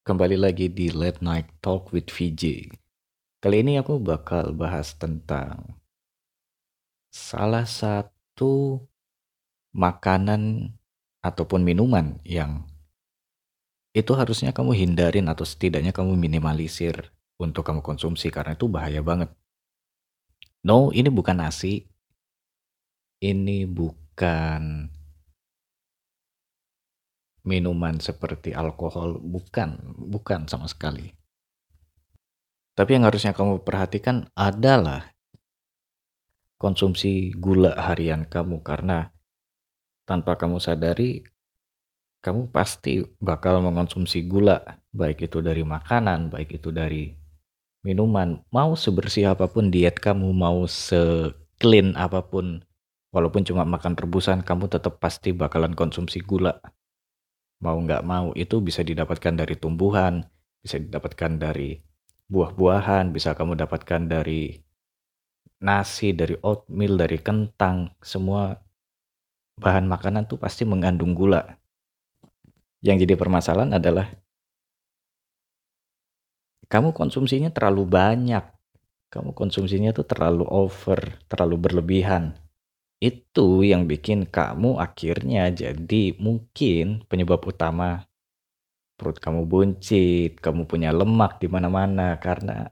kembali lagi di Late Night Talk with VJ. Kali ini aku bakal bahas tentang salah satu makanan ataupun minuman yang itu harusnya kamu hindarin atau setidaknya kamu minimalisir untuk kamu konsumsi karena itu bahaya banget. No, ini bukan nasi. Ini bukan minuman seperti alkohol, bukan, bukan sama sekali. Tapi yang harusnya kamu perhatikan adalah konsumsi gula harian kamu karena tanpa kamu sadari kamu pasti bakal mengonsumsi gula baik itu dari makanan, baik itu dari minuman. Mau sebersih apa pun diet kamu, mau se-clean apa pun walaupun cuma makan rebusan kamu tetap pasti bakalan konsumsi gula mau nggak mau itu bisa didapatkan dari tumbuhan, bisa didapatkan dari buah-buahan, bisa kamu dapatkan dari nasi, dari oatmeal, dari kentang, semua bahan makanan tuh pasti mengandung gula. Yang jadi permasalahan adalah kamu konsumsinya terlalu banyak. Kamu konsumsinya tuh terlalu over, terlalu berlebihan. Itu yang bikin kamu akhirnya jadi mungkin penyebab utama perut kamu buncit, kamu punya lemak di mana-mana karena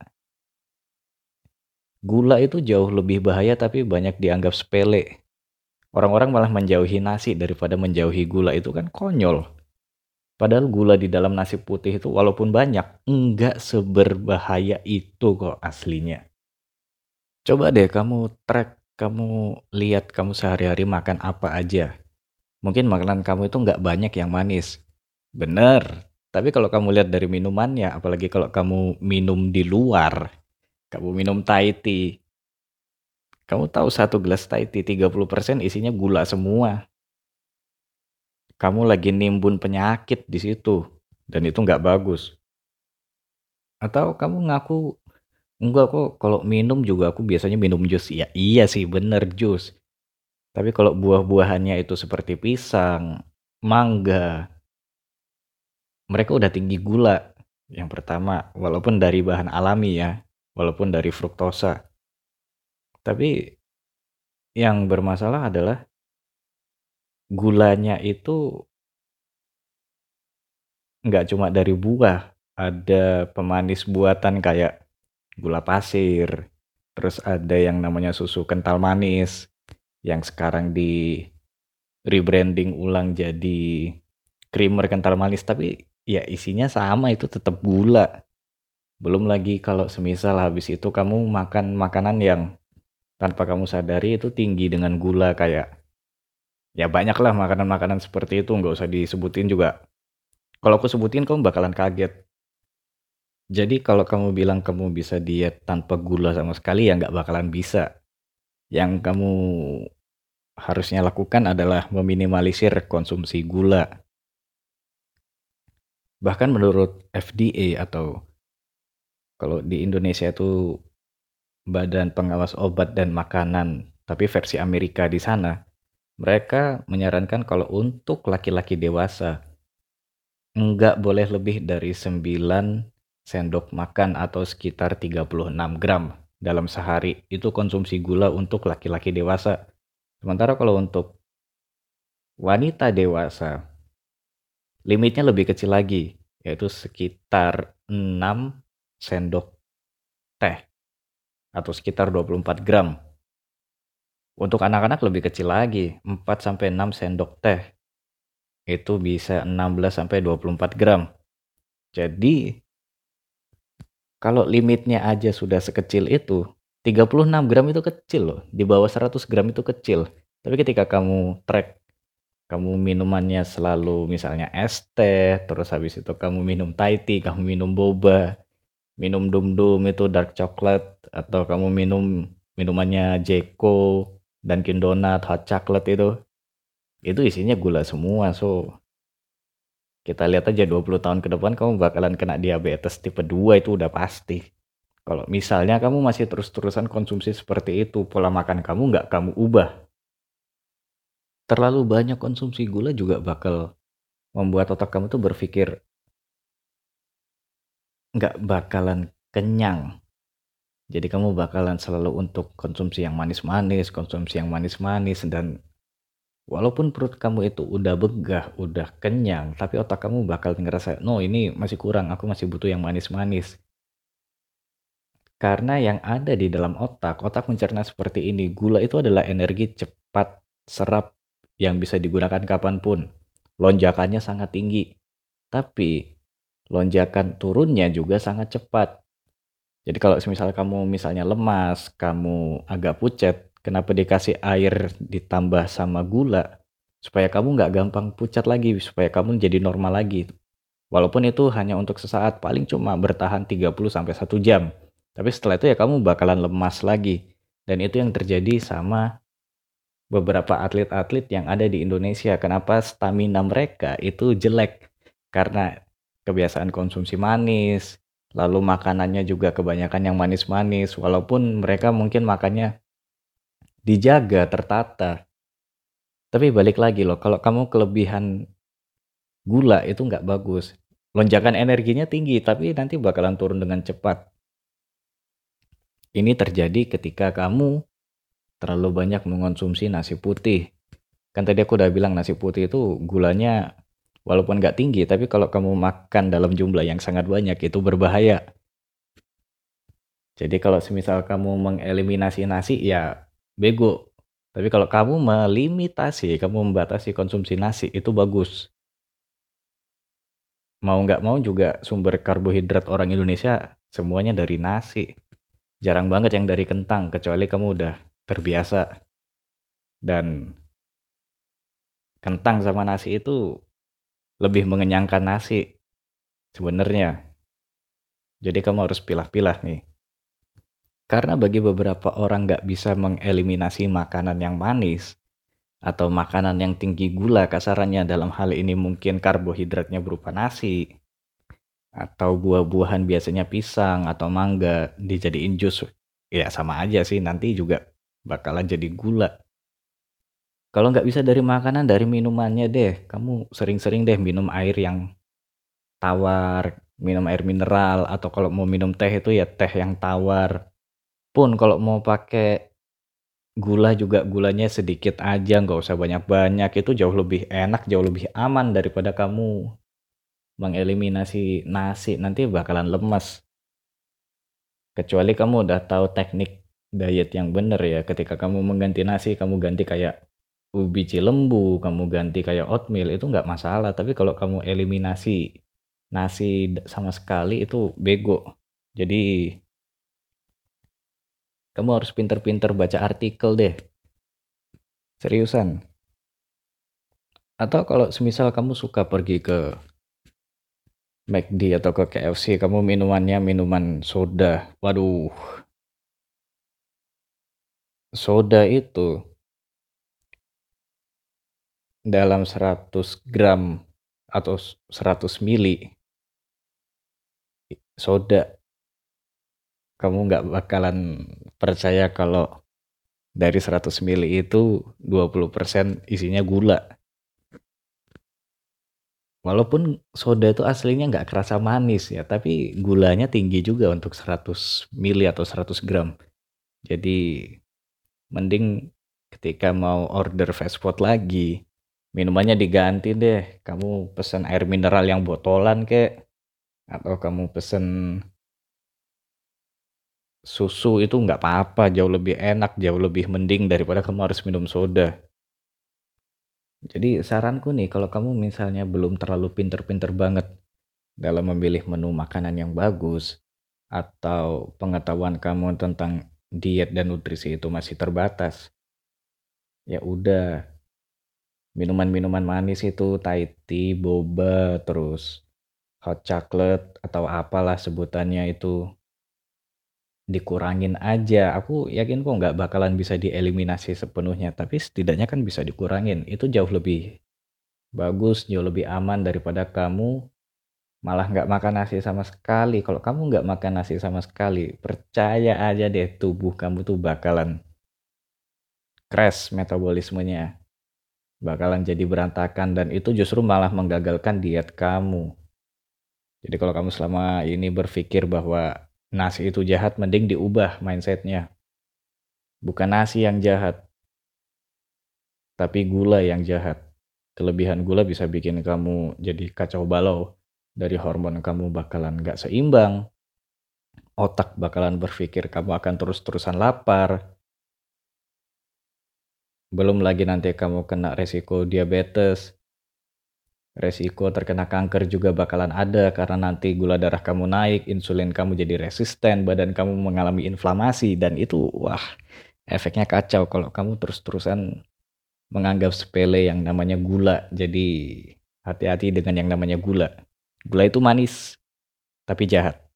gula itu jauh lebih bahaya tapi banyak dianggap sepele. Orang-orang malah menjauhi nasi daripada menjauhi gula itu kan konyol. Padahal gula di dalam nasi putih itu walaupun banyak, enggak seberbahaya itu kok aslinya. Coba deh kamu track kamu lihat kamu sehari-hari makan apa aja. Mungkin makanan kamu itu nggak banyak yang manis. Bener. Tapi kalau kamu lihat dari minumannya, apalagi kalau kamu minum di luar, kamu minum Thai tea, kamu tahu satu gelas Thai tea 30% isinya gula semua. Kamu lagi nimbun penyakit di situ, dan itu nggak bagus. Atau kamu ngaku Enggak kok, kalau minum juga aku biasanya minum jus. Ya iya sih bener jus. Tapi kalau buah-buahannya itu seperti pisang, mangga, mereka udah tinggi gula. Yang pertama, walaupun dari bahan alami ya, walaupun dari fruktosa. Tapi yang bermasalah adalah gulanya itu nggak cuma dari buah, ada pemanis buatan kayak gula pasir, terus ada yang namanya susu kental manis yang sekarang di rebranding ulang jadi creamer kental manis tapi ya isinya sama itu tetap gula. Belum lagi kalau semisal habis itu kamu makan makanan yang tanpa kamu sadari itu tinggi dengan gula kayak ya banyaklah makanan-makanan seperti itu nggak usah disebutin juga. Kalau aku sebutin kamu bakalan kaget jadi kalau kamu bilang kamu bisa diet tanpa gula sama sekali ya nggak bakalan bisa. Yang kamu harusnya lakukan adalah meminimalisir konsumsi gula. Bahkan menurut FDA atau kalau di Indonesia itu Badan Pengawas Obat dan Makanan, tapi versi Amerika di sana, mereka menyarankan kalau untuk laki-laki dewasa nggak boleh lebih dari 9 sendok makan atau sekitar 36 gram dalam sehari. Itu konsumsi gula untuk laki-laki dewasa. Sementara kalau untuk wanita dewasa, limitnya lebih kecil lagi, yaitu sekitar 6 sendok teh atau sekitar 24 gram. Untuk anak-anak lebih kecil lagi, 4 sampai 6 sendok teh. Itu bisa 16 sampai 24 gram. Jadi kalau limitnya aja sudah sekecil itu, 36 gram itu kecil loh. Di bawah 100 gram itu kecil. Tapi ketika kamu track, kamu minumannya selalu misalnya es teh, terus habis itu kamu minum Thai tea, kamu minum boba, minum dum-dum itu dark chocolate, atau kamu minum minumannya Jeko, Dunkin Donut, hot chocolate itu, itu isinya gula semua. So, kita lihat aja 20 tahun ke depan kamu bakalan kena diabetes tipe 2 itu udah pasti. Kalau misalnya kamu masih terus-terusan konsumsi seperti itu, pola makan kamu nggak kamu ubah. Terlalu banyak konsumsi gula juga bakal membuat otak kamu tuh berpikir, nggak bakalan kenyang. Jadi kamu bakalan selalu untuk konsumsi yang manis-manis, konsumsi yang manis-manis dan walaupun perut kamu itu udah begah, udah kenyang, tapi otak kamu bakal ngerasa, "No, ini masih kurang, aku masih butuh yang manis-manis." Karena yang ada di dalam otak, otak mencerna seperti ini, gula itu adalah energi cepat serap yang bisa digunakan kapan pun. Lonjakannya sangat tinggi, tapi lonjakan turunnya juga sangat cepat. Jadi kalau misalnya kamu misalnya lemas, kamu agak pucat, kenapa dikasih air ditambah sama gula? Supaya kamu nggak gampang pucat lagi, supaya kamu jadi normal lagi. Walaupun itu hanya untuk sesaat, paling cuma bertahan 30 1 jam. Tapi setelah itu ya kamu bakalan lemas lagi. Dan itu yang terjadi sama beberapa atlet-atlet yang ada di Indonesia. Kenapa stamina mereka itu jelek? Karena kebiasaan konsumsi manis, lalu makanannya juga kebanyakan yang manis-manis, walaupun mereka mungkin makannya dijaga, tertata. Tapi balik lagi loh, kalau kamu kelebihan gula itu nggak bagus. Lonjakan energinya tinggi, tapi nanti bakalan turun dengan cepat. Ini terjadi ketika kamu terlalu banyak mengonsumsi nasi putih. Kan tadi aku udah bilang nasi putih itu gulanya walaupun nggak tinggi, tapi kalau kamu makan dalam jumlah yang sangat banyak itu berbahaya. Jadi kalau semisal kamu mengeliminasi nasi ya bego. Tapi kalau kamu melimitasi, kamu membatasi konsumsi nasi itu bagus. Mau nggak mau juga sumber karbohidrat orang Indonesia semuanya dari nasi. Jarang banget yang dari kentang, kecuali kamu udah terbiasa. Dan kentang sama nasi itu lebih mengenyangkan nasi sebenarnya. Jadi kamu harus pilah-pilah nih. Karena bagi beberapa orang nggak bisa mengeliminasi makanan yang manis atau makanan yang tinggi gula kasarannya dalam hal ini mungkin karbohidratnya berupa nasi atau buah-buahan biasanya pisang atau mangga dijadiin jus ya sama aja sih nanti juga bakalan jadi gula kalau nggak bisa dari makanan, dari minumannya deh. Kamu sering-sering deh minum air yang tawar, minum air mineral, atau kalau mau minum teh itu ya teh yang tawar. Pun kalau mau pakai gula juga gulanya sedikit aja, nggak usah banyak-banyak. Itu jauh lebih enak, jauh lebih aman daripada kamu mengeliminasi nasi. Nanti bakalan lemas. Kecuali kamu udah tahu teknik diet yang bener ya. Ketika kamu mengganti nasi, kamu ganti kayak ubi cilembu, kamu ganti kayak oatmeal itu nggak masalah. Tapi kalau kamu eliminasi nasi sama sekali itu bego. Jadi kamu harus pinter-pinter baca artikel deh. Seriusan. Atau kalau semisal kamu suka pergi ke McD atau ke KFC, kamu minumannya minuman soda. Waduh. Soda itu dalam 100 gram atau 100 mili soda kamu nggak bakalan percaya kalau dari 100 mili itu 20% isinya gula. Walaupun soda itu aslinya nggak kerasa manis ya tapi gulanya tinggi juga untuk 100 mili atau 100 gram. Jadi mending ketika mau order fast food lagi Minumannya diganti deh, kamu pesen air mineral yang botolan kek, atau kamu pesen susu itu nggak apa-apa, jauh lebih enak, jauh lebih mending daripada kamu harus minum soda. Jadi saranku nih, kalau kamu misalnya belum terlalu pinter-pinter banget dalam memilih menu makanan yang bagus, atau pengetahuan kamu tentang diet dan nutrisi itu masih terbatas, ya udah minuman-minuman manis itu Thai tea, boba, terus hot chocolate atau apalah sebutannya itu dikurangin aja. Aku yakin kok nggak bakalan bisa dieliminasi sepenuhnya, tapi setidaknya kan bisa dikurangin. Itu jauh lebih bagus, jauh lebih aman daripada kamu malah nggak makan nasi sama sekali. Kalau kamu nggak makan nasi sama sekali, percaya aja deh tubuh kamu tuh bakalan crash metabolismenya bakalan jadi berantakan dan itu justru malah menggagalkan diet kamu. Jadi kalau kamu selama ini berpikir bahwa nasi itu jahat, mending diubah mindsetnya. Bukan nasi yang jahat, tapi gula yang jahat. Kelebihan gula bisa bikin kamu jadi kacau balau. Dari hormon kamu bakalan gak seimbang. Otak bakalan berpikir kamu akan terus-terusan lapar. Belum lagi nanti kamu kena resiko diabetes, resiko terkena kanker juga bakalan ada karena nanti gula darah kamu naik, insulin kamu jadi resisten, badan kamu mengalami inflamasi dan itu wah efeknya kacau kalau kamu terus-terusan menganggap sepele yang namanya gula. Jadi hati-hati dengan yang namanya gula. Gula itu manis tapi jahat.